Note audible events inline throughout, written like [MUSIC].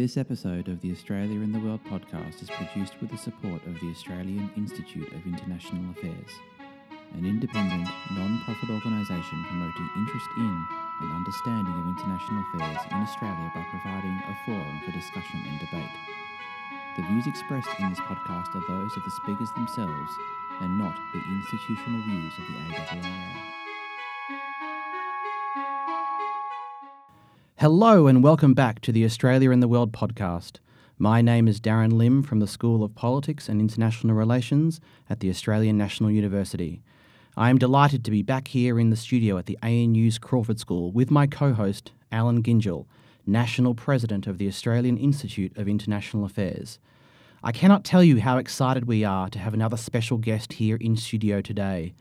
This episode of the Australia in the World podcast is produced with the support of the Australian Institute of International Affairs, an independent, non profit organisation promoting interest in and understanding of international affairs in Australia by providing a forum for discussion and debate. The views expressed in this podcast are those of the speakers themselves and not the institutional views of the AIIA. Hello and welcome back to the Australia in the World podcast. My name is Darren Lim from the School of Politics and International Relations at the Australian National University. I am delighted to be back here in the studio at the ANU's Crawford School with my co host, Alan Gyngell, National President of the Australian Institute of International Affairs. I cannot tell you how excited we are to have another special guest here in studio today.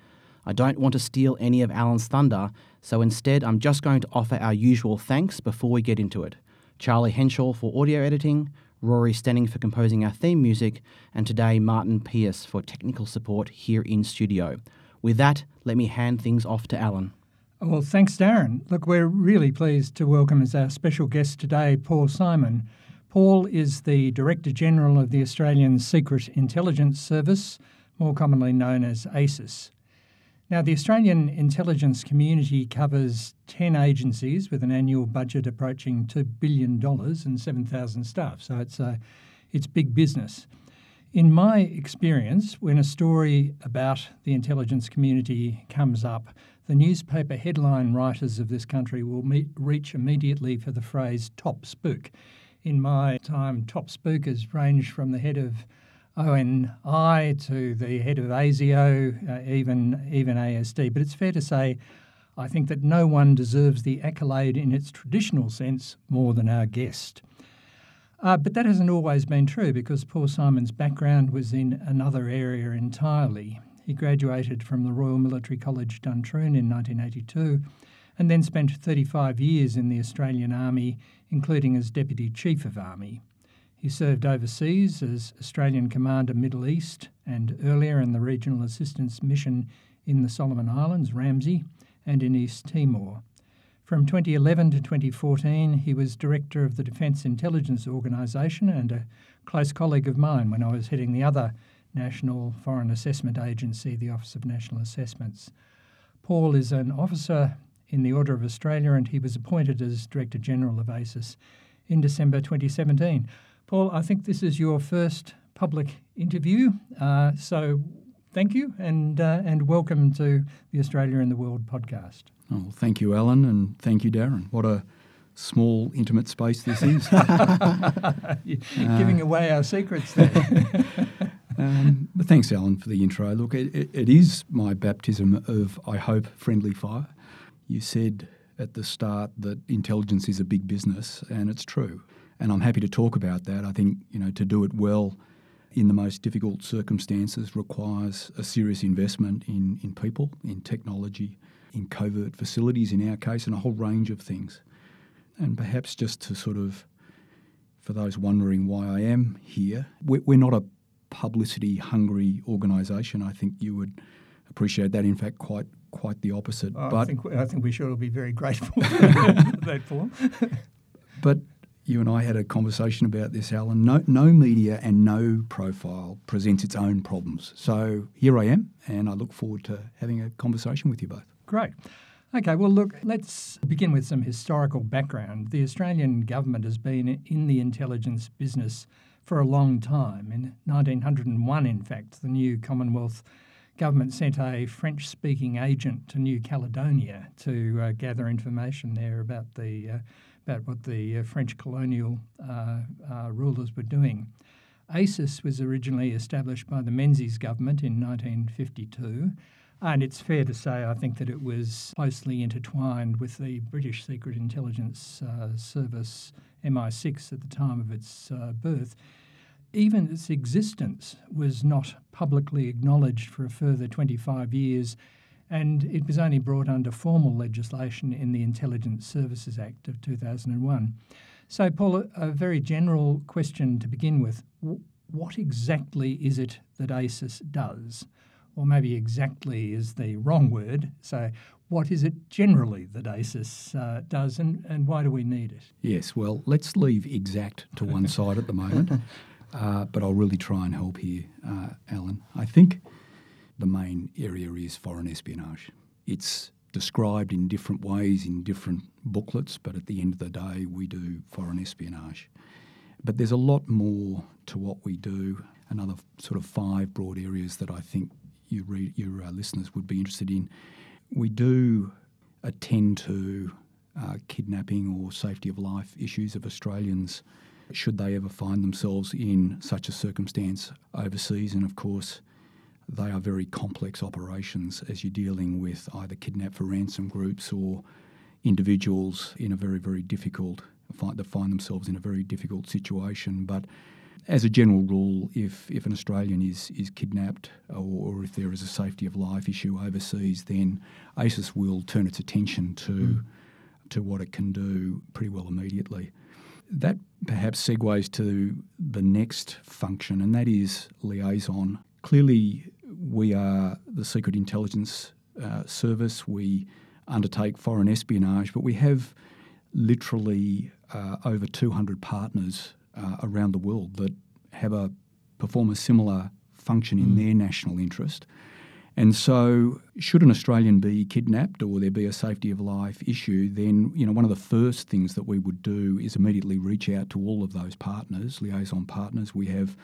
I don't want to steal any of Alan's thunder, so instead I'm just going to offer our usual thanks before we get into it. Charlie Henshaw for audio editing, Rory Stenning for composing our theme music, and today Martin Pierce for technical support here in studio. With that, let me hand things off to Alan. Well, thanks, Darren. Look, we're really pleased to welcome as our special guest today Paul Symon. Paul is the Director General of the Australian Secret Intelligence Service, more commonly known as ASIS. Now, the Australian intelligence community covers 10 agencies with an annual budget approaching $2 billion and 7,000 staff, so it's, uh, it's big business. In my experience, when a story about the intelligence community comes up, the newspaper headline writers of this country will meet, reach immediately for the phrase top spook. In my time, top spookers range from the head of ONI to the head of ASIO, uh, even, even ASD. But it's fair to say, I think that no one deserves the accolade in its traditional sense more than our guest. Uh, but that hasn't always been true because Paul Symon's background was in another area entirely. He graduated from the Royal Military College Duntroon in 1982 and then spent 35 years in the Australian Army, including as Deputy Chief of Army. He served overseas as Australian Commander Middle East and earlier in the Regional Assistance Mission in the Solomon Islands, RAMSI, and in East Timor. From 2011 to 2014, he was Director of the Defence Intelligence Organisation and a close colleague of mine when I was heading the other National Foreign Assessment Agency, the Office of National Assessments. Paul is an officer in the Order of Australia and he was appointed as Director General of ASIS in December 2017. Paul, I think this is your first public interview, uh, so thank you and uh, and welcome to the Australia and the World podcast. Oh, thank you, Alan, and thank you, Darren. What a small, intimate space this is. [LAUGHS] Giving uh, away our secrets there. [LAUGHS] um, but thanks, Alan, for the intro. Look, it, it, it is my baptism of, I hope, friendly fire. You said at the start that intelligence is a big business, and it's true and I'm happy to talk about that. I think you know to do it well in the most difficult circumstances requires a serious investment in in people, in technology, in covert facilities in our case, and a whole range of things. And perhaps just to sort of, for those wondering why I am here, we're, not a publicity hungry organisation. I think you would appreciate that. In fact, quite quite the opposite. Oh, but I think I think we should all be very grateful [LAUGHS] for that, Paul. but you and I had a conversation about this, Alan. No, no media and no profile presents its own problems. So here I am, and I look forward to having a conversation with you both. Great. Okay, well, look, let's begin with some historical background. The Australian government has been in the intelligence business for a long time. In 1901, in fact, the new Commonwealth government sent a French speaking agent to New Caledonia to uh, gather information there about the uh, about what the uh, French colonial uh, uh, rulers were doing. ASIS was originally established by the Menzies government in 1952. And it's fair to say, I think, that it was closely intertwined with the British Secret Intelligence uh, Service, MI6, at the time of its uh, birth. Even its existence was not publicly acknowledged for a further 25 years and it was only brought under formal legislation in the Intelligence Services Act of 2001. So, Paul, a very general question to begin with. What exactly is it that ASIS does? Or maybe exactly is the wrong word. So, what is it generally that ASIS uh, does and, and why do we need it? Yes, well, let's leave exact to one side at the moment, [LAUGHS] uh, but I'll really try and help here, uh, Alan. I think the main area is foreign espionage. It's described in different ways in different booklets, but at the end of the day, we do foreign espionage. But there's a lot more to what we do. Another sort of five broad areas that I think you your uh, listeners would be interested in. We do attend to uh, kidnapping or safety of life issues of Australians should they ever find themselves in such a circumstance overseas. And of course, they are very complex operations as you're dealing with either kidnap for ransom groups or individuals in a very, very difficult, find, that find themselves in a very difficult situation. But as a general rule, if, if an Australian is, is kidnapped or, or if there is a safety of life issue overseas, then ASIS will turn its attention to, mm. to what it can do pretty well immediately. That perhaps segues to the next function, and that is liaison. Clearly, we are the Secret Intelligence uh, Service. We undertake foreign espionage, but we have literally uh, over 200 partners uh, around the world that have a perform a similar function in mm. their national interest. And so, should an Australian be kidnapped or there be a safety of life issue, then you know one of the first things that we would do is immediately reach out to all of those partners, liaison partners. We have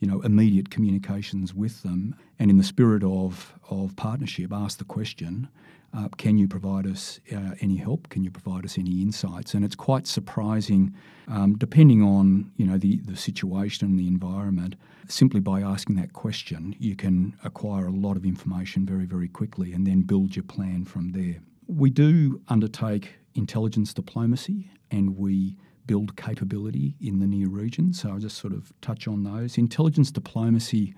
you know, immediate communications with them, and in the spirit of of partnership, ask the question: uh, Can you provide us uh, any help? Can you provide us any insights? And it's quite surprising, um, depending on you know the the situation and the environment. Simply by asking that question, you can acquire a lot of information very very quickly, and then build your plan from there. We do undertake intelligence diplomacy, and we build capability in the near region. So I'll just sort of touch on those. Intelligence diplomacy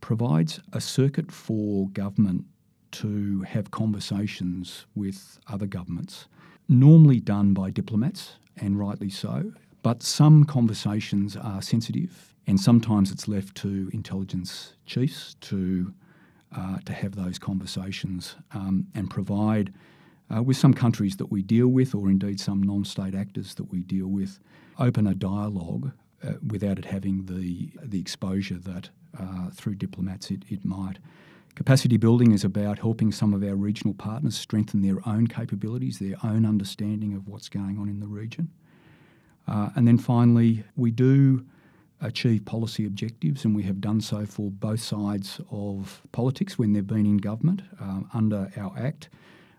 provides a circuit for government to have conversations with other governments, normally done by diplomats, and rightly so. But some conversations are sensitive, and sometimes it's left to intelligence chiefs to uh, to have those conversations um, and provide uh, with some countries that we deal with, or indeed some non state actors that we deal with, open a dialogue uh, without it having the, the exposure that uh, through diplomats it, it might. Capacity building is about helping some of our regional partners strengthen their own capabilities, their own understanding of what's going on in the region. Uh, and then finally, we do achieve policy objectives, and we have done so for both sides of politics when they've been in government uh, under our Act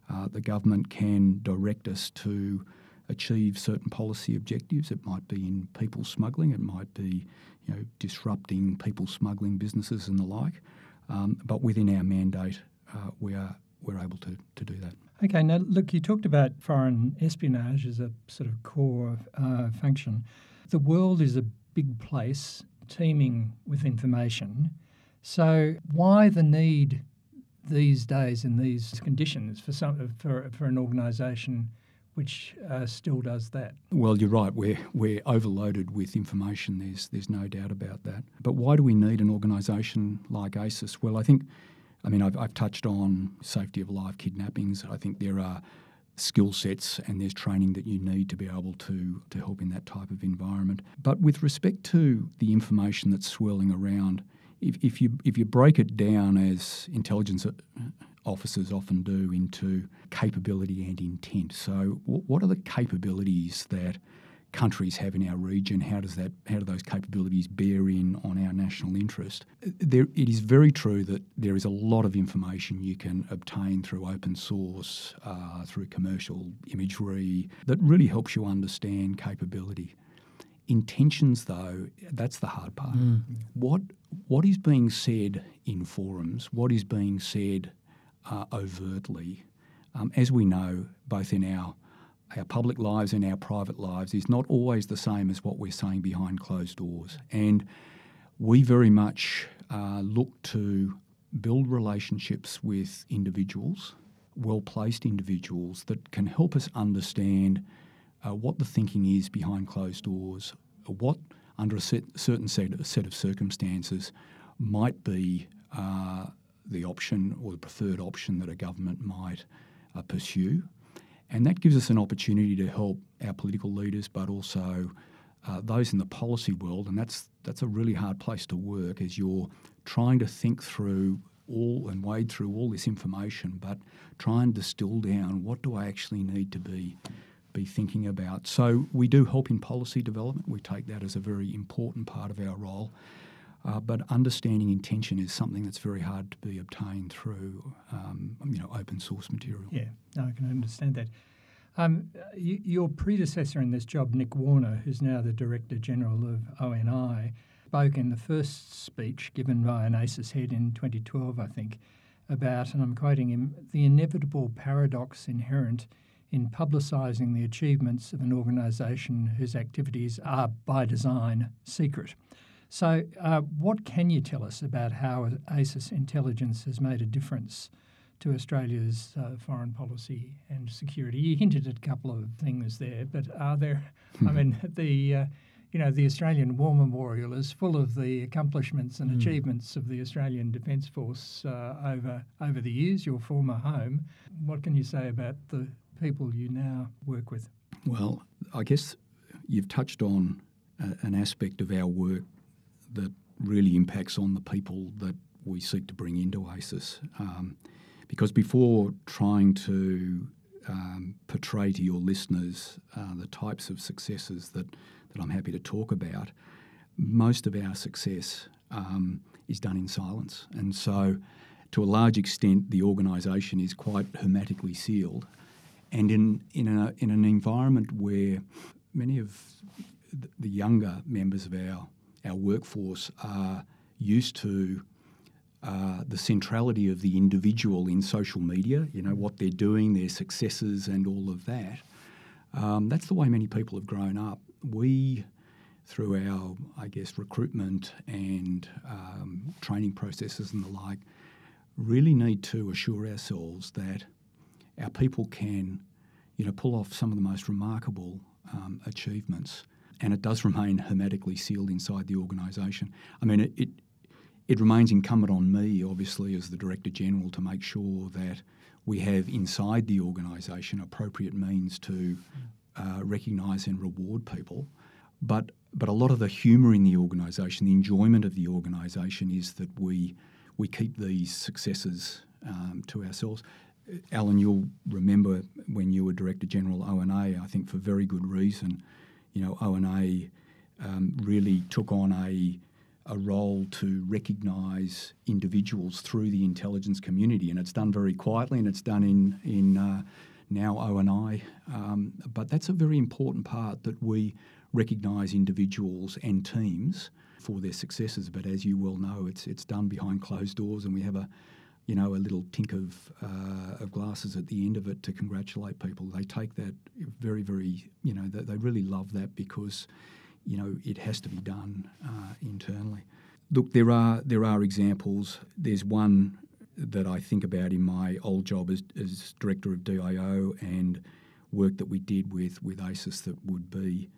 uh, the government can direct us to achieve certain policy objectives. It might be in people smuggling, it might be you know, disrupting people smuggling businesses and the like. Um, but within our mandate, uh, we are we're able to, to do that. Okay, now look, you talked about foreign espionage as a sort of core uh, function. The world is a big place teeming with information. So, why the need these days in these conditions for some for for an organisation which uh, still does that. Well, you're right. We're we're overloaded with information. There's there's no doubt about that. But why do we need an organisation like ASIS? Well, I think, I mean, I've, I've touched on safety of life kidnappings. I think there are skill sets and there's training that you need to be able to to help in that type of environment. But with respect to the information that's swirling around if, if you if you break it down as intelligence officers often do into capability and intent. So, what are the capabilities that countries have in our region? How does that how do those capabilities bear in on our national interest? There, it is very true that there is a lot of information you can obtain through open source, uh, through commercial imagery that really helps you understand capability. Intentions, though, that's the hard part. Mm. What what is being said in forums? What is being said uh, overtly? Um, as we know, both in our our public lives and our private lives, is not always the same as what we're saying behind closed doors. And we very much uh, look to build relationships with individuals, well placed individuals that can help us understand uh, what the thinking is behind closed doors, what under a set, certain set, set of circumstances might be uh, the option or the preferred option that a government might uh, pursue. And that gives us an opportunity to help our political leaders, but also uh, those in the policy world. And that's, that's a really hard place to work as you're trying to think through all and wade through all this information, but try and distill down what do I actually need to be be thinking about. So we do help in policy development. We take that as a very important part of our role. Uh, but understanding intention is something that's very hard to be obtained through, um, you know, open source material. Yeah, no, I can understand that. Um, your predecessor in this job, Nick Warner, who's now the Director General of ONI, spoke in the first speech given by an ASIS head in 2012, I think, about, and I'm quoting him, the inevitable paradox inherent in publicising the achievements of an organisation whose activities are, by design, secret. So, uh, what can you tell us about how ASIS intelligence has made a difference to Australia's uh, foreign policy and security? You hinted at a couple of things there, but are there? [LAUGHS] I mean, the uh, you know the Australian War Memorial is full of the accomplishments and mm. achievements of the Australian Defence Force uh, over over the years. Your former home. What can you say about the people you now work with? Well, I guess you've touched on a, an aspect of our work that really impacts on the people that we seek to bring into ASIS. Um, because before trying to um, portray to your listeners uh, the types of successes that, that I'm happy to talk about, most of our success um, is done in silence. And so, to a large extent, the organisation is quite hermetically sealed and in in, a, in an environment where many of the younger members of our our workforce are used to uh, the centrality of the individual in social media, you know, what they're doing, their successes, and all of that. Um, that's the way many people have grown up. We, through our, I guess, recruitment and um, training processes and the like, really need to assure ourselves that our people can, you know, pull off some of the most remarkable um, achievements, and it does remain hermetically sealed inside the organisation. I mean, it, it, it remains incumbent on me, obviously, as the Director General, to make sure that we have inside the organisation appropriate means to uh, recognise and reward people. But but a lot of the humour in the organisation, the enjoyment of the organisation, is that we we keep these successes um, to ourselves. Alan, you'll remember when you were Director General ONA, I think for very good reason, you know, ONA um, really took on a, a role to recognise individuals through the intelligence community, and it's done very quietly, and it's done in in uh, now ONI. Um, but that's a very important part that we recognise individuals and teams for their successes. But as you well know, it's it's done behind closed doors, and we have a you know, a little tink of, uh, of glasses at the end of it to congratulate people. They take that very, very, you know, they, they really love that because, you know, it has to be done uh, internally. Look, there are there are examples. There's one that I think about in my old job as, as director of DIO and work that we did with with ASIS that would be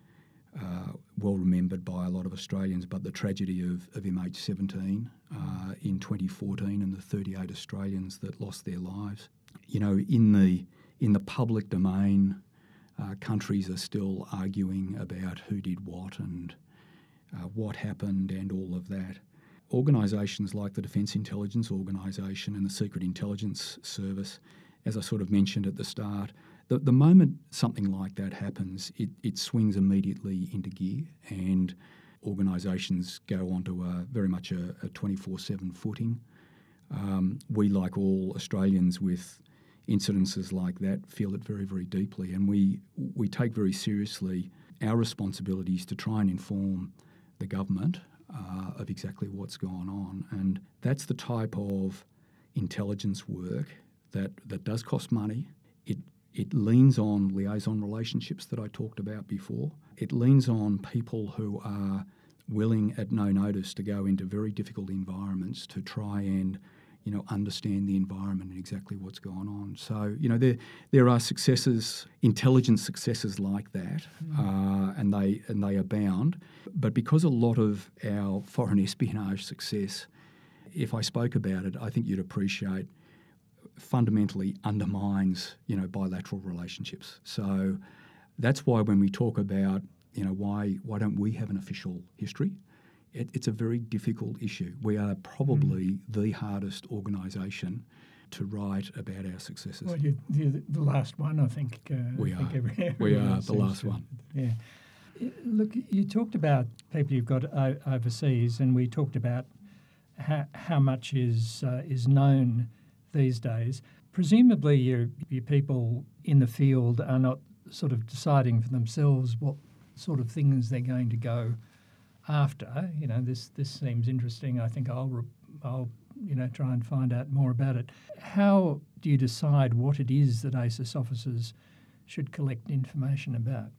uh, well remembered by a lot of Australians, but the tragedy of, of MH17 uh, in 2014 and the 38 Australians that lost their lives. You know, in the in the public domain, uh, countries are still arguing about who did what and uh, what happened and all of that. Organisations like the Defence Intelligence Organisation and the Secret Intelligence Service, as I sort of mentioned at the start, the, the moment something like that happens, it, it swings immediately into gear and organisations go onto a very much a 24 7 footing. Um, we, like all Australians with incidences like that, feel it very, very deeply, and we, we take very seriously our responsibilities to try and inform the government uh, of exactly what's going on. And that's the type of intelligence work that, that does cost money. It leans on liaison relationships that I talked about before. It leans on people who are willing at no notice to go into very difficult environments to try and you know understand the environment and exactly what's going on. So you know there there are successes, intelligence successes like that, mm. uh, and they and they abound. But because a lot of our foreign espionage success, if I spoke about it, I think you'd appreciate fundamentally undermines, you know, bilateral relationships. So that's why when we talk about, you know, why why don't we have an official history? It, it's a very difficult issue. We are probably mm. the hardest organisation to write about our successes. Well, you're, you're the last one, I think. Uh, we I are. Think every, we are the last to, one. Yeah. Look, you talked about people you've got overseas, and we talked about how, how much is uh, is known these days. Presumably, your your people in the field are not sort of deciding for themselves what sort of things they're going to go after. You know, this this seems interesting. I think I'll I'll you know try and find out more about it. How do you decide what it is that ASIS officers should collect information about?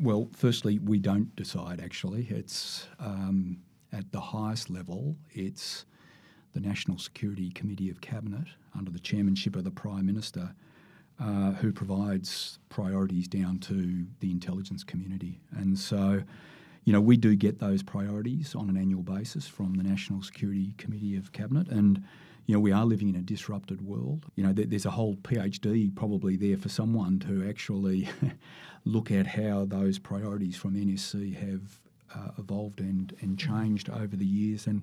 Well, firstly, we don't decide. Actually, it's um, at the highest level. It's the National Security Committee of Cabinet under the chairmanship of the Prime Minister. Uh, who provides priorities down to the intelligence community. And so you know, we do get those priorities on an annual basis from the National Security Committee of Cabinet, and you know, we are living in a disrupted world. You know, there's a whole PhD probably there for someone to actually [LAUGHS] look at how those priorities from NSC have uh, evolved and, and changed over the years, and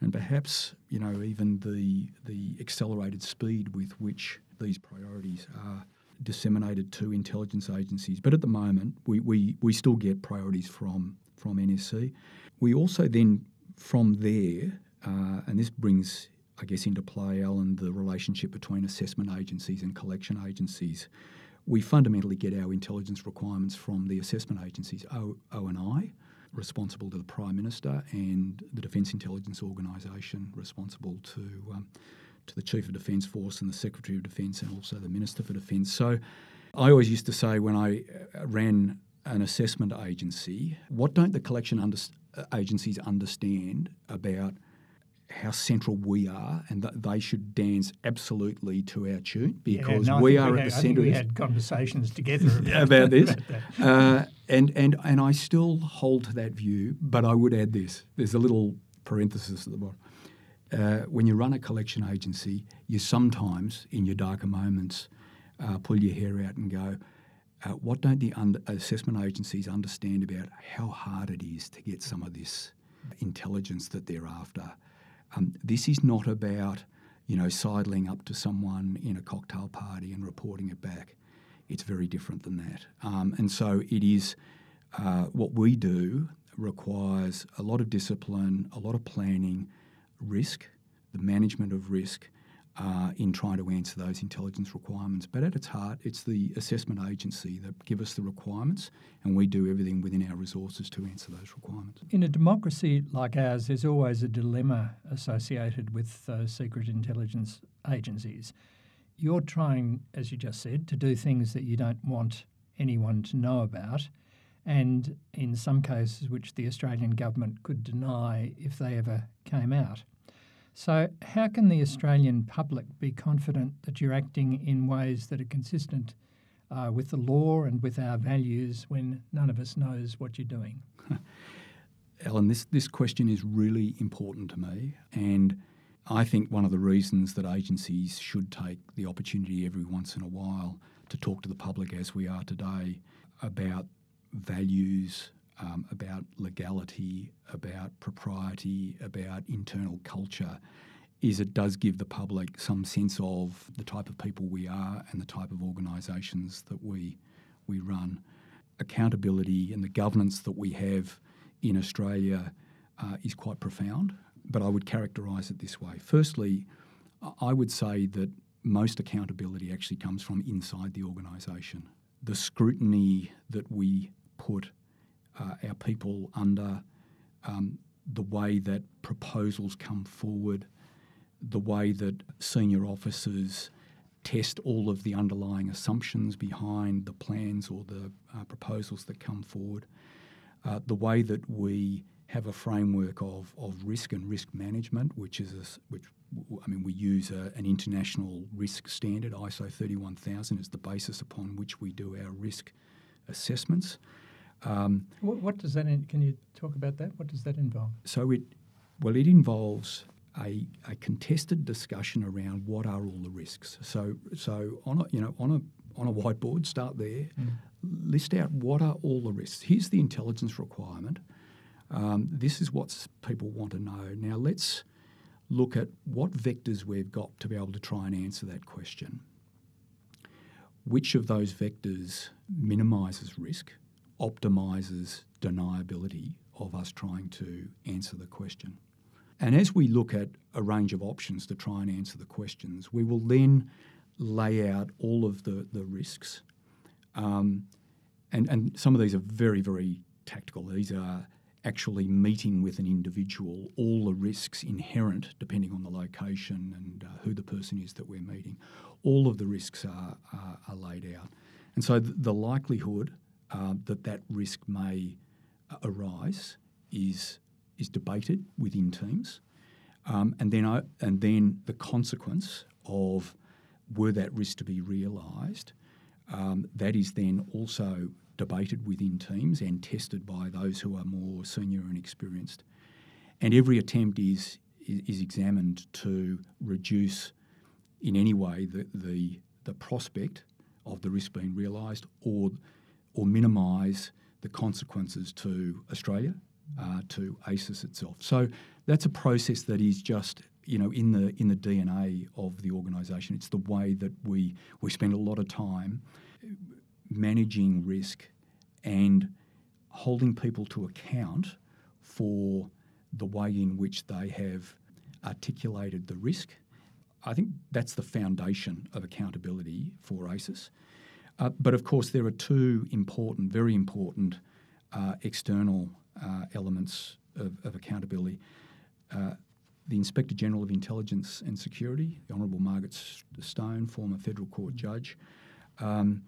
and perhaps you know even the the accelerated speed with which these priorities are disseminated to intelligence agencies. But at the moment, we, we, we still get priorities from, from NSC. We also then, from there, uh, and this brings, I guess, into play, Alan, the relationship between assessment agencies and collection agencies. We fundamentally get our intelligence requirements from the assessment agencies, O, ONI, responsible to the Prime Minister, and the Defence Intelligence Organisation, responsible to um, to the Chief of Defence Force and the Secretary of Defence and also the Minister for Defence. So I always used to say when I uh, ran an assessment agency, what don't the collection under- uh, agencies understand about how central we are and that they should dance absolutely to our tune because yeah, no, we are we at had, the centre. We had conversations together [LAUGHS] about, about this. About uh, and, and, and I still hold to that view, but I would add this. There's a little parenthesis at the bottom uh, when you run a collection agency, you sometimes, in your darker moments, uh, pull your hair out and go, uh, what don't the under- assessment agencies understand about how hard it is to get some of this intelligence that they're after? Um, this is not about, you know, sidling up to someone in a cocktail party and reporting it back. It's very different than that. Um, and so it is uh, what we do requires a lot of discipline, a lot of planning, risk, the management of risk, uh, in trying to answer those intelligence requirements. But at its heart, it's the assessment agency that give us the requirements, and we do everything within our resources to answer those requirements. In a democracy like ours, there's always a dilemma associated with those secret intelligence agencies. You're trying, as you just said, to do things that you don't want anyone to know about and in some cases which the Australian government could deny if they ever came out. So, how can the Australian public be confident that you're acting in ways that are consistent uh, with the law and with our values when none of us knows what you're doing? [LAUGHS] Alan, this, this question is really important to me. And I think one of the reasons that agencies should take the opportunity every once in a while to talk to the public as we are today about values, um, about legality, about propriety, about internal culture, is it does give the public some sense of the type of people we are and the type of organisations that we we run. Accountability and the governance that we have in Australia uh, is quite profound, but I would characterise it this way. Firstly, I would say that most accountability actually comes from inside the organisation. The scrutiny that we put uh, our people under, um, the way that proposals come forward, the way that senior officers test all of the underlying assumptions behind the plans or the uh, proposals that come forward, uh, the way that we have a framework of, of risk and risk management, which is a, which I mean we use a, an international risk standard, ISO 31000, as the basis upon which we do our risk assessments. Um, what, what, does that? In, can you talk about that? What does that involve? So it, well, it involves a, a contested discussion around what are all the risks. So, so on a, you know, on a, on a whiteboard, start there, mm. list out what are all the risks. Here's the intelligence requirement. Um, this is what people want to know. Now, let's look at what vectors we've got to be able to try and answer that question. Which of those vectors minimises risk, optimises deniability of us trying to answer the question? And as we look at a range of options to try and answer the questions, we will then lay out all of the, the risks. Um, and, and some of these are very, very tactical. These are actually meeting with an individual, all the risks inherent, depending on the location and uh, who the person is that we're meeting, all of the risks are, are, are laid out. And so the likelihood uh, that that risk may uh, arise is is debated within teams, um, and then I, and then the consequence of were that risk to be realised, um, that is then also debated within teams and tested by those who are more senior and experienced. And every attempt is is, examined to reduce in any way the, the the prospect of the risk being realised or or minimise the consequences to Australia uh, to ASIS itself. So that's a process that is just you know in the in the DNA of the organisation. It's the way that we we spend a lot of time managing risk and holding people to account for the way in which they have articulated the risk. I think that's the foundation of accountability for ASIS. Uh, but of course, there are two important, very important uh, external uh, elements of, of accountability. Uh, the Inspector General of Intelligence and Security, the Honourable Margaret Stone, former federal court judge, um,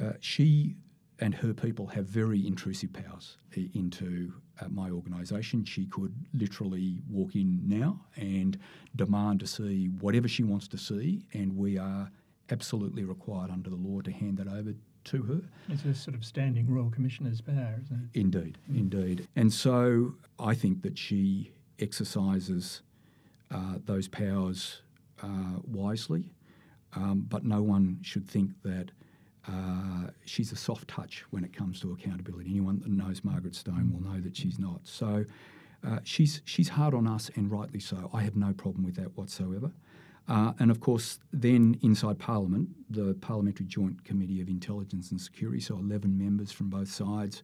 uh, she and her people have very intrusive powers into uh, my organisation. She could literally walk in now and demand to see whatever she wants to see, and we are absolutely required under the law to hand that over to her. It's a sort of standing Royal Commissioner's power, isn't it? Indeed, mm. indeed. And so I think that she exercises uh, those powers uh, wisely, um, but no one should think that uh, she's a soft touch when it comes to accountability. Anyone that knows Margaret Stone will know that she's not. So uh, she's she's hard on us, and rightly so. I have no problem with that whatsoever. Uh, and of course, then inside Parliament, the Parliamentary Joint Committee of Intelligence and Security, so 11 members from both sides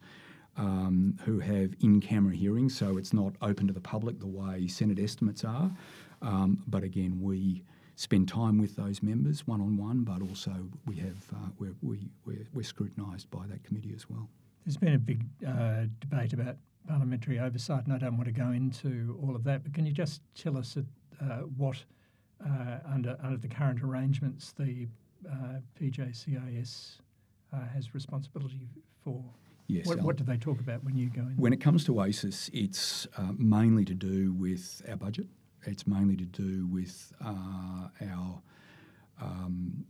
um, who have in camera hearings, so it's not open to the public the way Senate estimates are. Um, but again, we spend time with those members one on one, but also we have uh, we're, we, we're, we're scrutinised by that committee as well. There's been a big uh, debate about parliamentary oversight, and I don't want to go into all of that, but can you just tell us uh, what under under the current arrangements, the uh, PJCIS uh, has responsibility for. Yes. What, what, do they talk about when you go in? When it comes to ASIS, it's uh, mainly to do with our budget. It's mainly to do with uh, our um,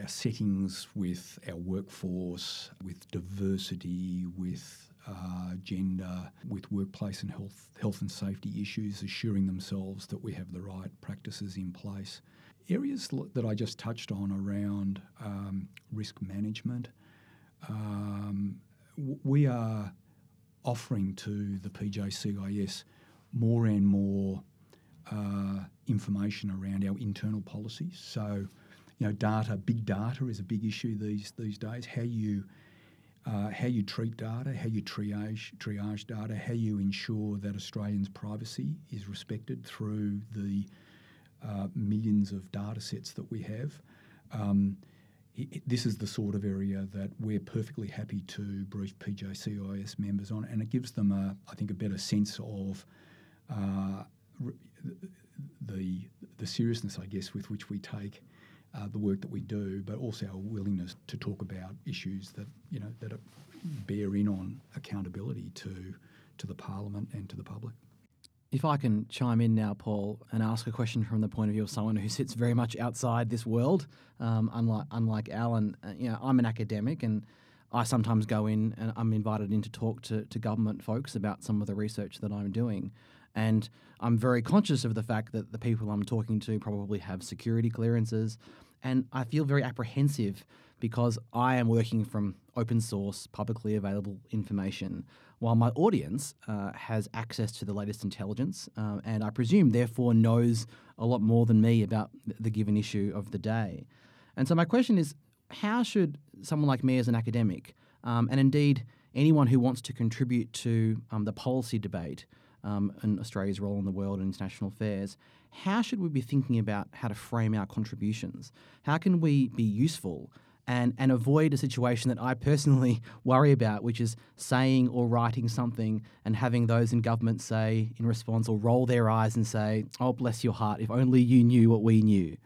our settings, with our workforce, with diversity, with uh, gender, with workplace and health, health and safety issues, assuring themselves that we have the right practices in place. Areas that I just touched on around um, risk management, um, we are offering to the PJCIS more and more uh, information around our internal policies. So, you know, data, big data is a big issue these these days. How you uh, how you treat data, how you triage, triage data, how you ensure that Australians' privacy is respected through the uh, millions of data sets that we have. Um, it, this is the sort of area that we're perfectly happy to brief PJCIS members on, and it gives them, a, I think, a better sense of uh, the the seriousness, I guess, with which we take uh, the work that we do, but also our willingness to talk about issues that you know that bear in on accountability to to the parliament and to the public. If I can chime in now, Paul, and ask a question from the point of view of someone who sits very much outside this world, um, unlike unlike Alan, uh, you know, I'm an academic and. I sometimes go in and I'm invited in to talk to, to government folks about some of the research that I'm doing. And I'm very conscious of the fact that the people I'm talking to probably have security clearances. And I feel very apprehensive because I am working from open source, publicly available information, while my audience uh, has access to the latest intelligence uh, and I presume therefore knows a lot more than me about the given issue of the day. And so my question is how should someone like me as an academic, um, and indeed anyone who wants to contribute to um, the policy debate um, and Australia's role in the world and international affairs, how should we be thinking about how to frame our contributions? How can we be useful and, and avoid a situation that I personally [LAUGHS] worry about, which is saying or writing something and having those in government say in response or roll their eyes and say, oh, bless your heart, if only you knew what we knew.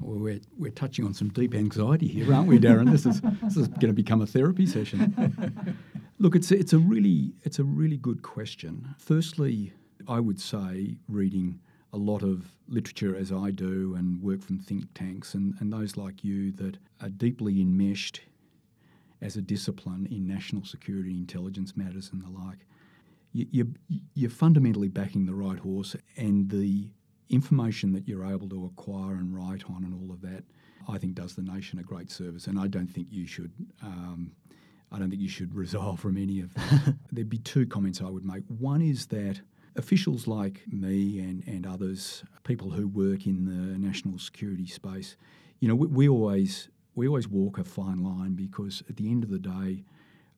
Well, we're, we're touching on some deep anxiety here, aren't we, Darren? this is this is going to become a therapy session. [LAUGHS] Look, it's a, it's a really it's a really good question. Firstly, I would say reading a lot of literature as I do and work from think tanks and, and those like you that are deeply enmeshed as a discipline in national security, intelligence matters, and the like. You, you're, you're fundamentally backing the right horse, and the information that you're able to acquire and write on and all of that, I think does the nation a great service. And I don't think you should. Um, I don't think you should resolve from any of that. [LAUGHS] There'd be two comments I would make. One is that officials like me and, and others, people who work in the national security space, you know, we, we always we always walk a fine line because at the end of the day,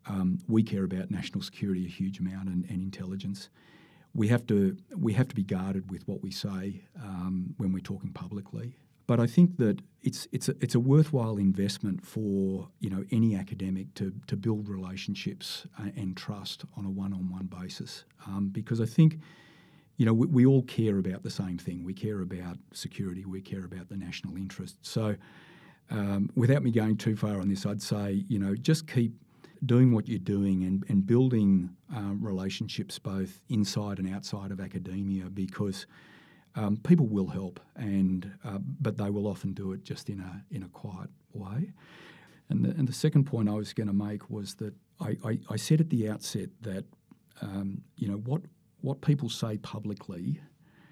um, we care about national security a huge amount and, and intelligence we have to we have to be guarded with what we say um, when we're talking publicly. But I think that it's it's a, it's a worthwhile investment for you know any academic to to build relationships uh, and trust on a one-on-one basis um, because I think you know we, we, all care about the same thing. We care about security. We care about the national interest. So. Um, without me going too far on this, I'd say you know just keep doing what you're doing and, and building um, relationships both inside and outside of academia because um, people will help, and uh, but they will often do it just in a in a quiet way. And the, and the second point I was going to make was that I, I, I, said at the outset that um, you know what what people say publicly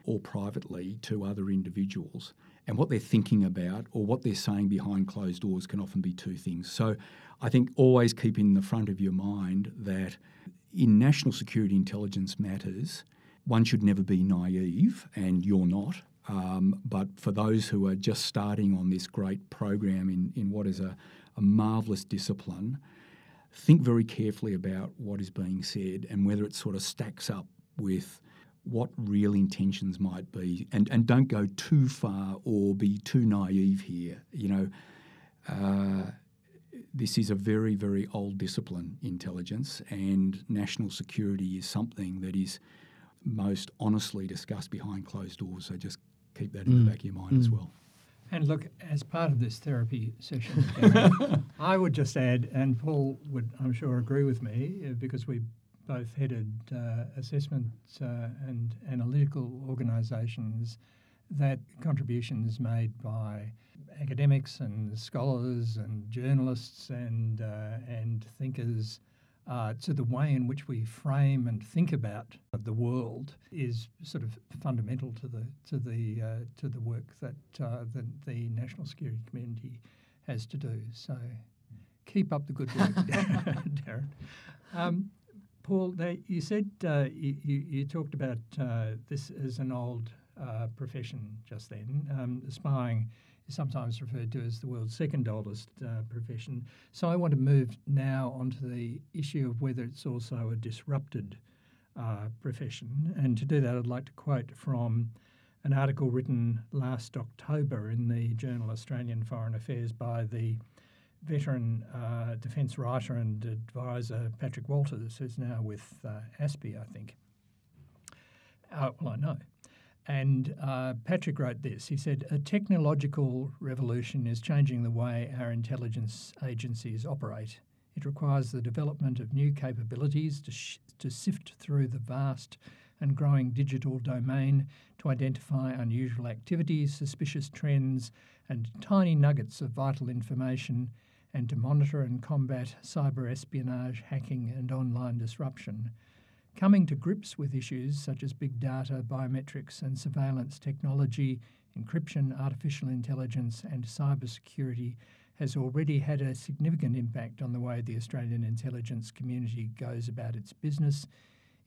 or privately to other individuals and what they're thinking about or what they're saying behind closed doors can often be two things. So I think always keep in the front of your mind that in national security intelligence matters, one should never be naive, and you're not. Um, but for those who are just starting on this great program in, in what is a, a marvellous discipline, think very carefully about what is being said and whether it sort of stacks up with what real intentions might be, and, and don't go too far or be too naive here. You know, uh, this is a very, very old discipline, intelligence, and national security is something that is most honestly discussed behind closed doors. So just keep that in mm. the back of your mind mm. as well. And look, as part of this therapy session, [LAUGHS] I would just add, and Paul would, I'm sure, agree with me, uh, because we both headed uh, assessment uh, and analytical organisations that contributions made by academics and scholars and journalists and uh, and thinkers uh, to the way in which we frame and think about the world is sort of fundamental to the to the uh, to the work that uh, the, the national security community has to do. So keep up the good work, [LAUGHS] Darren. Um, Paul, you said uh, you, you, talked about uh, this as an old uh, profession just then. Um, spying is sometimes referred to as the world's second oldest uh, profession. So I want to move now onto the issue of whether it's also a disrupted uh, profession. And to do that, I'd like to quote from an article written last October in the journal Australian Foreign Affairs by the veteran uh, defence writer and advisor Patrick Walters, who's now with uh, ASPI, I think. Uh, well, I know. And uh, Patrick wrote this. He said, A technological revolution is changing the way our intelligence agencies operate. It requires the development of new capabilities to, sh- to sift through the vast and growing digital domain to identify unusual activities, suspicious trends, and tiny nuggets of vital information and to monitor and combat cyber espionage, hacking, and online disruption. Coming to grips with issues such as big data, biometrics, and surveillance technology, encryption, artificial intelligence, and cybersecurity has already had a significant impact on the way the Australian intelligence community goes about its business,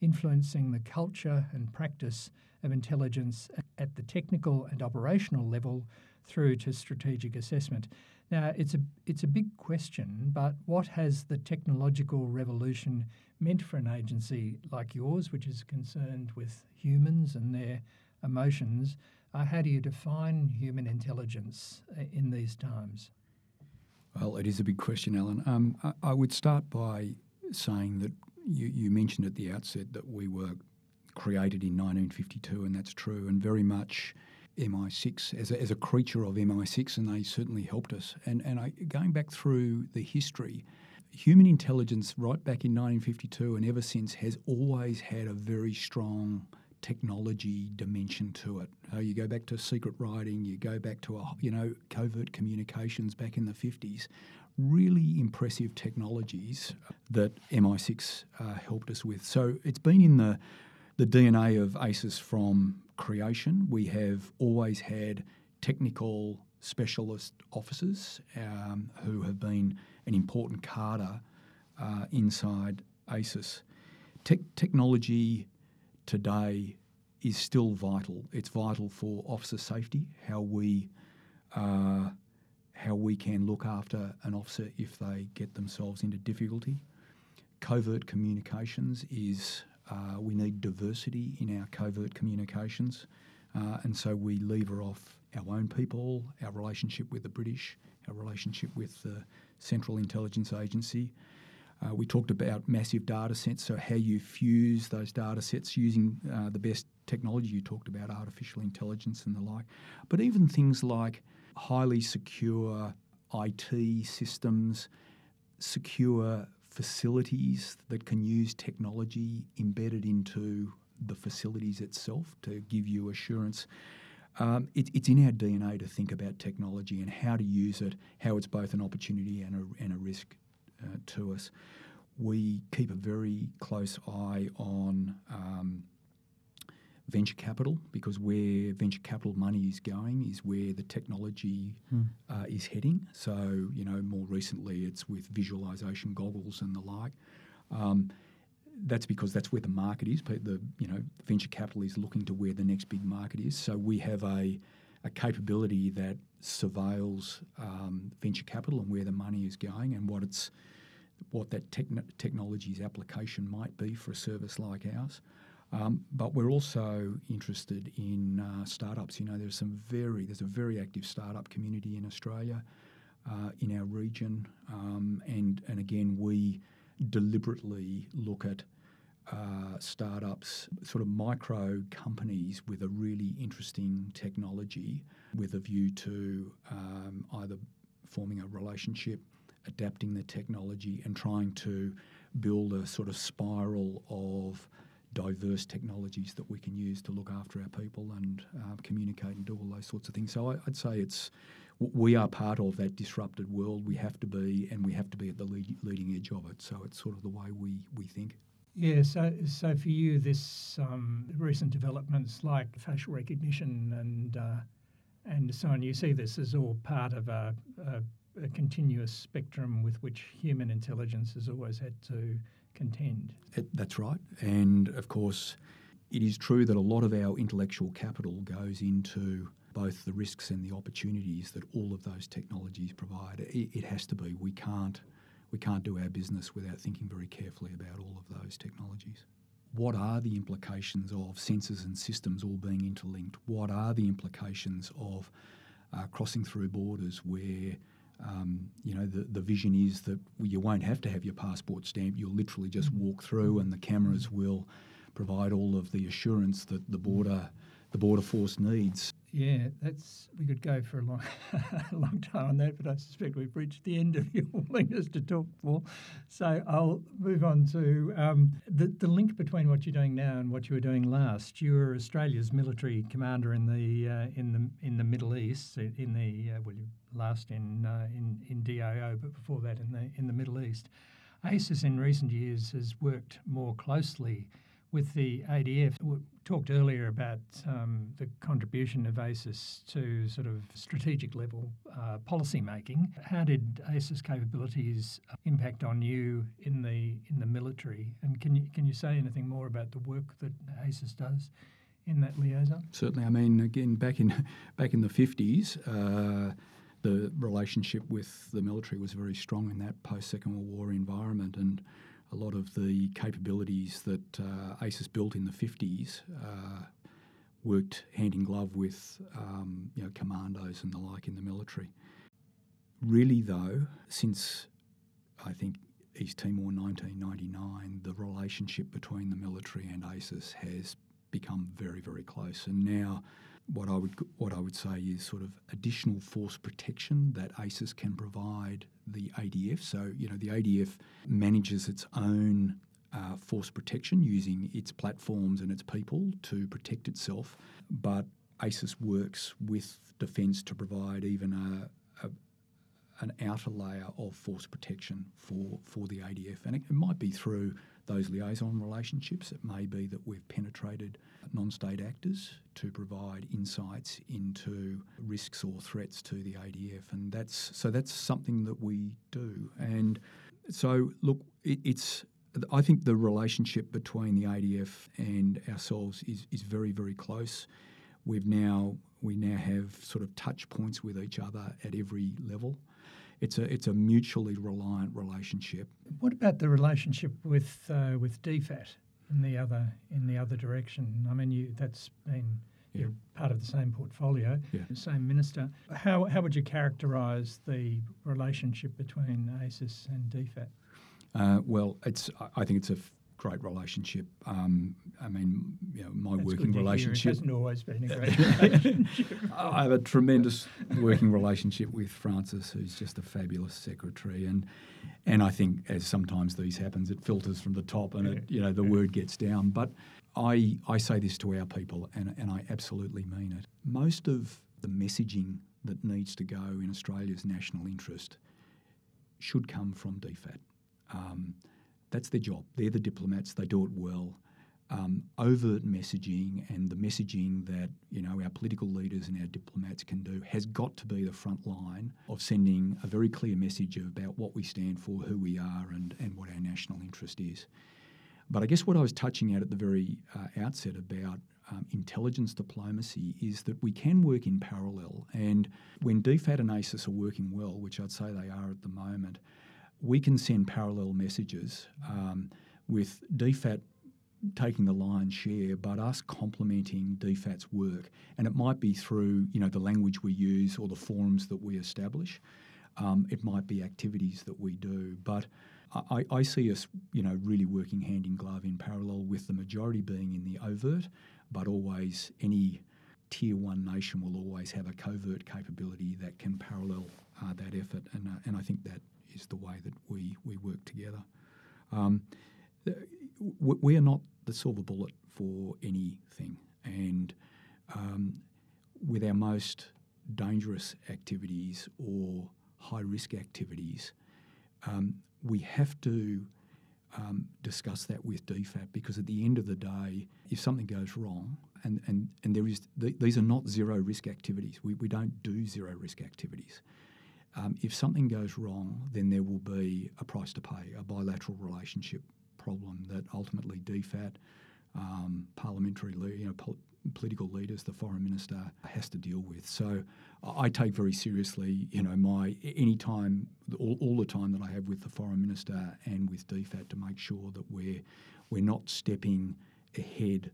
influencing the culture and practice of intelligence at the technical and operational level through to strategic assessment. Now, it's a, it's a big question, but what has the technological revolution meant for an agency like yours, which is concerned with humans and their emotions? Uh, how do you define human intelligence uh, in these times? Well, it is a big question, Allan. Um, I, I, would start by saying that you, you, mentioned at the outset that we were created in 1952, and that's true, and very much MI6 as a, as a creature of MI6, and they certainly helped us. And, and I, going back through the history, human intelligence right back in 1952 and ever since has always had a very strong technology dimension to it. Uh, you go back to secret writing, you go back to a, you know covert communications back in the 50s. Really impressive technologies that MI6 uh, helped us with. So it's been in the the DNA of ASIS from creation. We have always had technical specialist officers um, who have been an important cadre uh, inside ASIS. Te- technology today is still vital. It's vital for officer safety, how we uh, how we can look after an officer if they get themselves into difficulty. Covert communications is uh, we need diversity in our covert communications, uh, and so we lever off our own people, our relationship with the British, our relationship with the Central Intelligence Agency. Uh, we talked about massive data sets, so how you fuse those data sets using uh, the best technology. You talked about artificial intelligence and the like. But even things like highly secure IT systems, secure facilities that can use technology embedded into the facilities itself to give you assurance. Um, it, it's in our DNA to think about technology and how to use it, how it's both an opportunity and a, and a risk uh, to us. We keep a very close eye on um, venture capital because where venture capital money is going is where the technology hmm. uh, is heading. So, you know, more recently it's with visualization goggles and the like. Um, that's because that's where the market is. The you know venture capital is looking to where the next big market is. So we have a a capability that surveils um, venture capital and where the money is going and what it's what that techn- technology's application might be for a service like ours. Um, but we're also interested in uh, startups. You know, there's some very there's a very active startup community in Australia, uh, in our region, um, and and again we deliberately look at uh, startups, sort of micro companies with a really interesting technology, with a view to um, either forming a relationship, adapting the technology, and trying to build a sort of spiral of diverse technologies that we can use to look after our people and uh, communicate and do all those sorts of things. So I, would say it's we are part of that disrupted world. We have to be, and we have to be at the lead, leading edge of it. So it's sort of the way we we think. Yeah, so, so for you, this um, recent developments like facial recognition and uh, and so on, you see this as all part of a, a, a, continuous spectrum with which human intelligence has always had to contend. It, that's right, and of course, it is true that a lot of our intellectual capital goes into both the risks and the opportunities that all of those technologies provide. It, it has to be. We can't we can't do our business without thinking very carefully about all of those technologies. What are the implications of sensors and systems all being interlinked? What are the implications of uh, crossing through borders where um, you know the, the vision is that you won't have to have your passport stamp. You'll literally just walk through, and the cameras will provide all of the assurance that the border the border force needs. Yeah, that's we could go for a long, [LAUGHS] a long time on that, but I suspect we've reached the end of [LAUGHS] your willingness to talk, Paul. So I'll move on to um, the the link between what you're doing now and what you were doing last. You were Australia's military commander in the uh, in the in the Middle East, in the uh, well, last in uh, in in DIO, but before that in the in the Middle East. ASIS in recent years has worked more closely with the ADF. Talked earlier about um, the contribution of ASIS to sort of strategic level uh, policy making. How did ASIS capabilities impact on you in the in the military? And can you can you say anything more about the work that ASIS does? In that liaison, certainly. I mean, again, back in back in the fifties, uh, the relationship with the military was very strong in that post Second World War environment, and a lot of the capabilities that uh, ASIS built in the 50s uh, worked hand in glove with um, you know, commandos and the like in the military. Really, though, since I think East Timor 1999, the relationship between the military and ASIS has become very, very close. And now, what I would what I would say is sort of additional force protection that ASIS can provide the ADF. So you know the ADF manages its own uh, force protection using its platforms and its people to protect itself, but ASIS works with Defence to provide even a, a an outer layer of force protection for, for the ADF. And it, it, might be through those liaison relationships. It may be that we've penetrated non state actors to provide insights into risks or threats to the ADF. And that's so that's something that we do. And so, look, it, it's I think the relationship between the ADF and ourselves is, is very, very close. We've now we now have sort of touch points with each other at every level it's a it's a mutually reliant relationship. What about the relationship with uh, with DFAT in the other in the other direction? I mean, you that's been yeah. you're part of the same portfolio, yeah. same minister. How how would you characterise the relationship between ASIS and DFAT? Uh, well, it's I think it's a great relationship. Um, I mean, you know, my That's working relationship it hasn't always been a great [LAUGHS] relationship. I have a tremendous working relationship with Frances, who's just a fabulous secretary, and and I think as sometimes these happens, it filters from the top, and it, you know the word gets down. But I I say this to our people, and and I absolutely mean it. Most of the messaging that needs to go in Australia's national interest should come from DFAT. Um, that's their job. They're the diplomats. They do it well. Um, overt messaging and the messaging that you know our political leaders and our diplomats can do has got to be the front line of sending a very clear message about what we stand for, who we are, and, and what our national interest is. But I guess what I was touching at at the very uh, outset about um, intelligence diplomacy is that we can work in parallel. And when DFAT and ASIS are working well, which I'd say they are at the moment, we can send parallel messages um, with DFAT taking the lion's share, but us complementing DFAT's work. And it might be through you know the language we use or the forums that we establish. Um, it might be activities that we do, but I, I, see us, you know, really working hand in glove in parallel with the majority being in the overt, but always any tier one nation will always have a covert capability that can parallel uh, that effort, and uh, and I think that is the way that we, we work together. Um, we are not the silver bullet for anything, and um, with our most dangerous activities or high risk activities, um, we have to um, discuss that with DFAT because at the end of the day, if something goes wrong, and, and, and there is th- these are not zero risk activities, we, we don't do zero risk activities. Um, if something goes wrong, then there will be a price to pay, a bilateral relationship problem that ultimately DFAT, um, parliamentary, you know, pol- political leaders, the foreign minister has to deal with. So I take very seriously, you know, my any time, all, all the time that I have with the foreign minister and with DFAT to make sure that we're we're not stepping ahead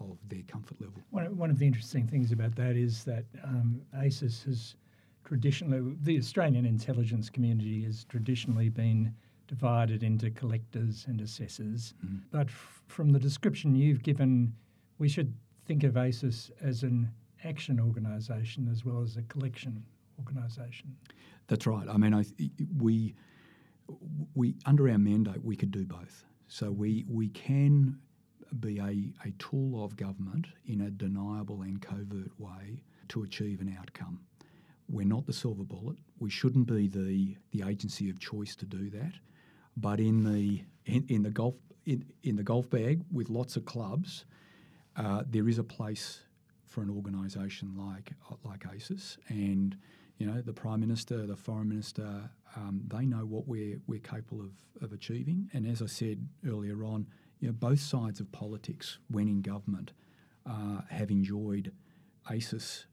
of their comfort level. One, one of the interesting things about that is that um, has traditionally, the Australian intelligence community has traditionally been divided into collectors and assessors. Mm. But f- from the description you've given, we should think of ASIS as an action organisation as well as a collection organisation. That's right. I mean, I, we we under our mandate we could do both. So we we can be a, a tool of government in a deniable and covert way to achieve an outcome. We're not the silver bullet. We shouldn't be the, the agency of choice to do that. but in the in, in the golf in, in the golf bag with lots of clubs, uh, there is a place for an organisation like like ASIS, and you know the Prime Minister, the Foreign Minister, um, they know what we're we're capable of, of achieving. And as I said earlier on, you know both sides of politics, when in government, uh, have enjoyed ASIS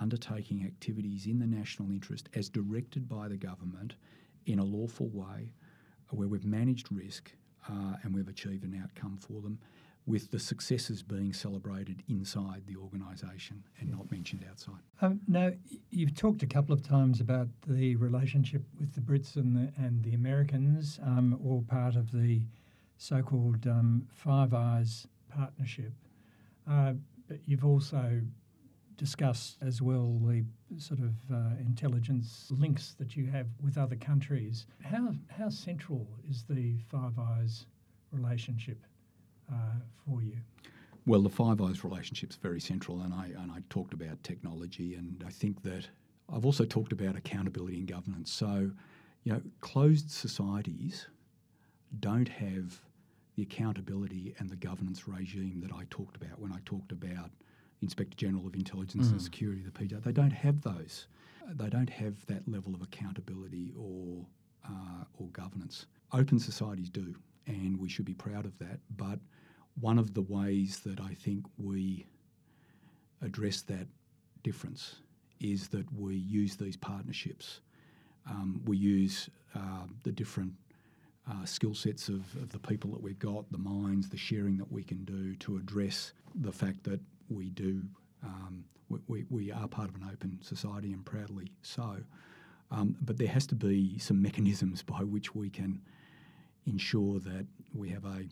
undertaking activities in the national interest as directed by the government in a lawful way, where we've managed risk uh, and we've achieved an outcome for them with the successes being celebrated inside the organisation and not mentioned outside. Um, now, you've talked a couple of times about the relationship with the Brits and the, and the Americans, um, all part of the so called um, Five Eyes partnership. Uh, but you've also discussed as well the sort of uh, intelligence links that you have with other countries. How, how central is the Five Eyes relationship? uh, for you? Well, the Five Eyes relationship is very central, and I and I talked about technology, and I think that I've also talked about accountability and governance. So, you know, closed societies don't have the accountability and the governance regime that I talked about when I talked about Inspector General of Intelligence mm. and Security, the PJ. They don't have those. They don't have that level of accountability or uh, or governance. Open societies do, and we should be proud of that. But one of the ways that I think we address that difference is that we use these partnerships. Um, we use uh, the different uh, skill sets of, of, the people that we've got, the minds, the sharing that we can do to address the fact that we do, um, we, we, are part of an open society and proudly so. Um, but there has to be some mechanisms by which we can ensure that we have a,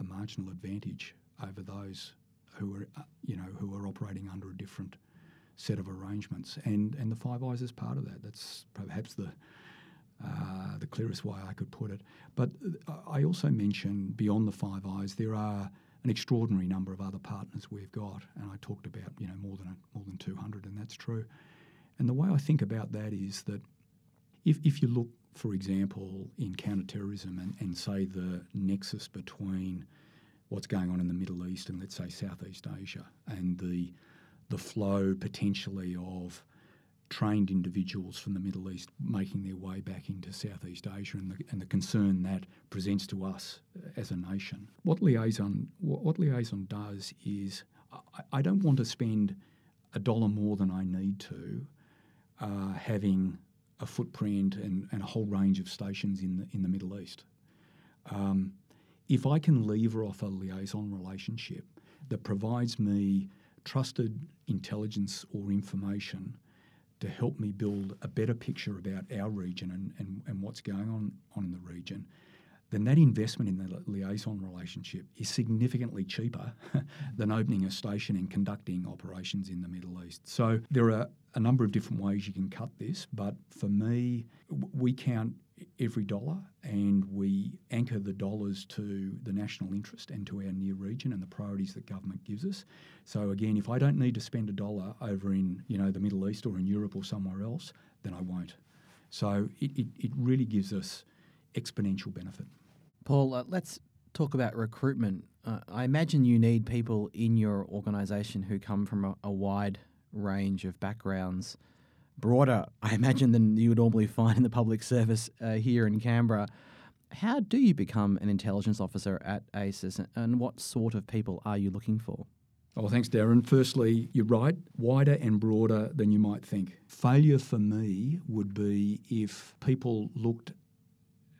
a marginal advantage over those who are, uh, you know, who are operating under a different set of arrangements. And, and the Five Eyes is part of that. That's perhaps the, uh, the clearest way I could put it. But uh, I also mentioned beyond the Five Eyes, there are an extraordinary number of other partners we've got, and I talked about you know more than more than 200, and that's true. And the way I think about that is that if, if you look for example, in counterterrorism and, and say the nexus between what's going on in the Middle East and let's say Southeast Asia and the the flow potentially of trained individuals from the Middle East making their way back into Southeast Asia and the, and the concern that presents to us as a nation. What liaison what, liaison does is I, I, don't want to spend a dollar more than I need to uh, having a footprint and, and, a whole range of stations in the, in the Middle East. Um, if I can lever off a liaison relationship that provides me trusted intelligence or information to help me build a better picture about our region and, and, and what's going on, on in the region, then that investment in the liaison relationship is significantly cheaper [LAUGHS] than opening a station and conducting operations in the Middle East. So there are a number of different ways you can cut this, but for me, we count every dollar and we anchor the dollars to the national interest and to our near region and the priorities that government gives us. So again, if I don't need to spend a dollar over in you know the Middle East or in Europe or somewhere else, then I won't. So it, it, it really gives us exponential benefit. Paul, uh, let's talk about recruitment. Uh, I imagine you need people in your organisation who come from a, a wide range of backgrounds, broader, I imagine, than you would normally find in the public service uh, here in Canberra. How do you become an intelligence officer at ASIS, and what sort of people are you looking for? Oh, thanks, Darren. Firstly, you're right, wider and broader than you might think. Failure for me would be if people looked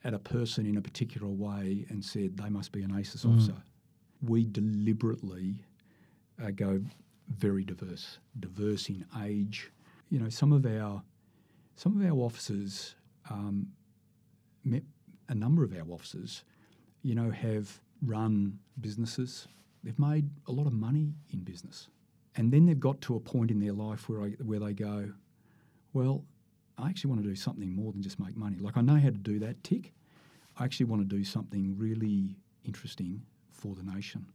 at a person in a particular way and said they must be an ASIS mm. officer. We deliberately uh, go very diverse, diverse in age. You know, some of our some of our officers, um, a number of our officers, you know, have run businesses. They've made a lot of money in business, and then they've got to a point in their life where I, where they go, well, I actually want to do something more than just make money. Like I know how to do that tick. I actually want to do something really interesting for the nation.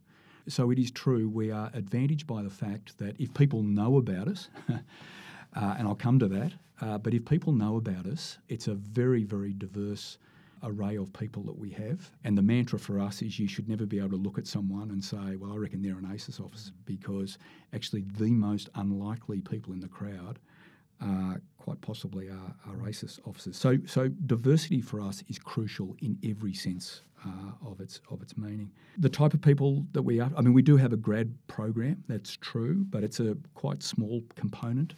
So it is true, we are advantaged by the fact that if people know about us, [LAUGHS] uh, and I'll come to that, uh, but if people know about us, it's a very, very diverse array of people that we have. And the mantra for us is you should never be able to look at someone and say, well, I reckon they're an ASIS officer, because actually the most unlikely people in the crowd uh, quite possibly are, are ASIS officers. So, so diversity for us is crucial in every sense uh, of its of its meaning. The type of people that we are, I mean, we do have a grad program. That's true, but it's a quite small component.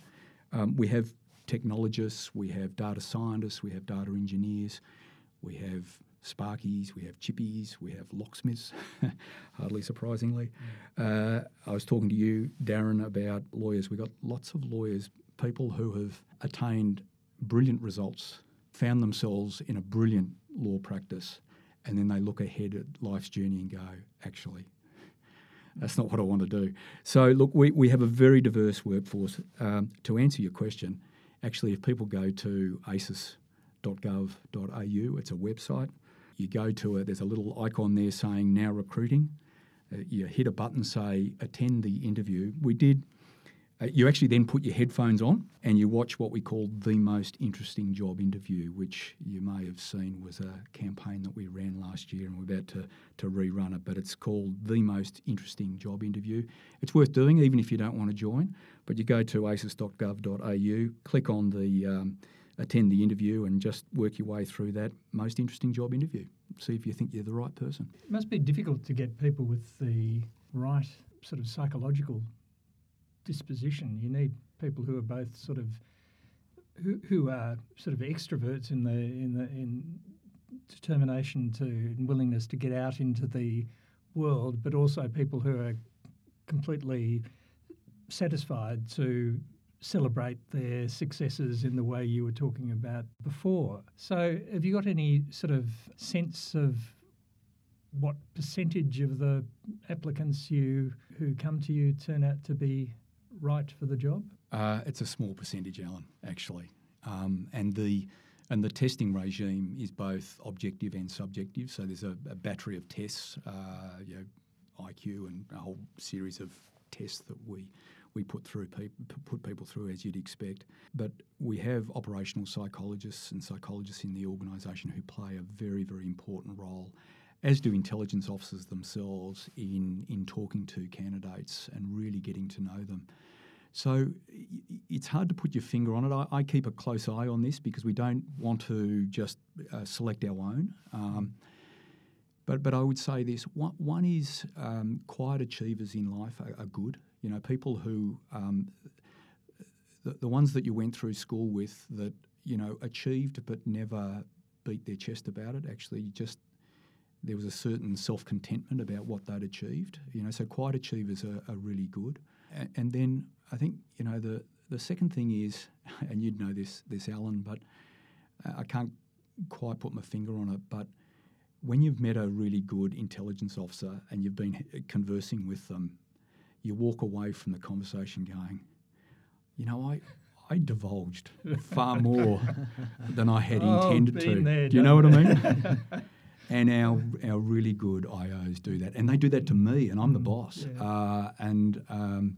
Um, we have technologists, we have data scientists, we have data engineers, we have Sparkies, we have Chippies, we have locksmiths, [LAUGHS] hardly surprisingly. Uh, I was talking to you, Darren, about lawyers. We've got lots of lawyers, people who have attained brilliant results, found themselves in a brilliant law practice, and then they look ahead at life's journey and go, actually, that's not what I want to do. So, look, we, we have a very diverse workforce. Um, to answer your question, actually, if people go to asis.gov.au, it's a website. You go to it, there's a little icon there saying now recruiting. Uh, you hit a button, say attend the interview. We did uh, you actually then put your headphones on and you watch what we call the most interesting job interview, which you may have seen was a campaign that we ran last year and we're about to, to rerun it. But it's called the most interesting job interview. It's worth doing even if you don't want to join. But you go to asis.gov.au, click on the um, attend the interview and just work your way through that most interesting job interview. See if you think you're the right person. It must be difficult to get people with the right sort of psychological disposition. You need people who are both sort of who, who are sort of extroverts in the in the in determination to and willingness to get out into the world, but also people who are completely satisfied to celebrate their successes in the way you were talking about before. So, have you got any sort of sense of what percentage of the applicants you who come to you turn out to be right for the job? Uh, it's a small percentage, Allan, actually, um, and the and the testing regime is both objective and subjective. So there's a, a battery of tests, uh, you know, IQ, and a whole series of tests that we we put through put people through as you'd expect. But we have operational psychologists and psychologists in the organisation who play a very very important role as do intelligence officers themselves in in talking to candidates and really getting to know them. So it's hard to put your finger on it. I, I, keep a close eye on this because we don't want to just uh, select our own. Um, but but I would say this: one, one is um, quiet achievers in life are, are, good. You know, people who um, the, the ones that you went through school with that you know achieved but never beat their chest about it. Actually, just there was a certain self contentment about what they'd achieved. You know, so quiet achievers are, are really good. And, and then I think you know the the second thing is, [LAUGHS] and you'd know this this Allan, but I can't quite put my finger on it, but when you've met a really good intelligence officer and you've been conversing with them, you walk away from the conversation going, you know, I, I divulged far [LAUGHS] more than I had oh, intended to. There, do you know what I mean? [LAUGHS] and our our really good IOs do that, and they do that to me, and I'm the mm, boss. Yeah. Uh, and um,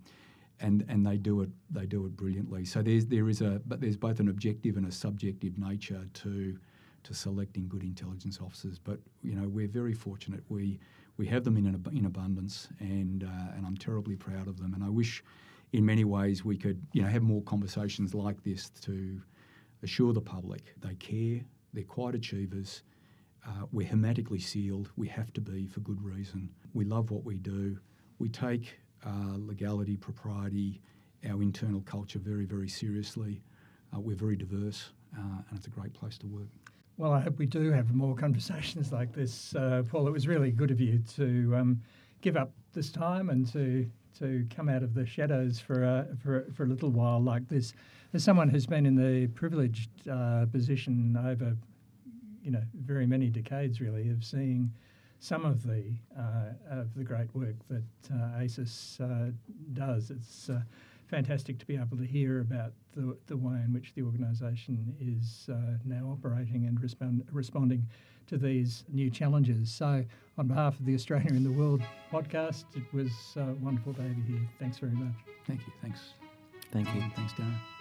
and and they do it they do it brilliantly. So there's there is a but there's both an objective and a subjective nature to to selecting good intelligence officers. But you know we're very fortunate. We we have them in an, in abundance, and uh, and I'm terribly proud of them. And I wish, in many ways, we could you know have more conversations like this to assure the public they care. They're quite achievers. Uh, we're hermetically sealed. We have to be for good reason. We love what we do. We take uh, legality, propriety, our internal culture very, very seriously. Uh, we're very diverse, uh, and it's a great place to work. Well, I hope we do have more [LAUGHS] conversations like this, uh, Paul. It was really good of you to um, give up this time and to to come out of the shadows for a, for, for a little while like this. As someone who's been in the privileged uh, position over, you know, very many decades, really, of seeing some of the uh, of the great work that uh, ASIS uh, does. It's uh, fantastic to be able to hear about the, the way in which the organisation is uh, now operating and respond, responding to these new challenges. So, on behalf of the Australia in the World podcast, it was a wonderful to have you here. Thanks very much. Thank you. Thanks. Thank you. Thanks, Darren.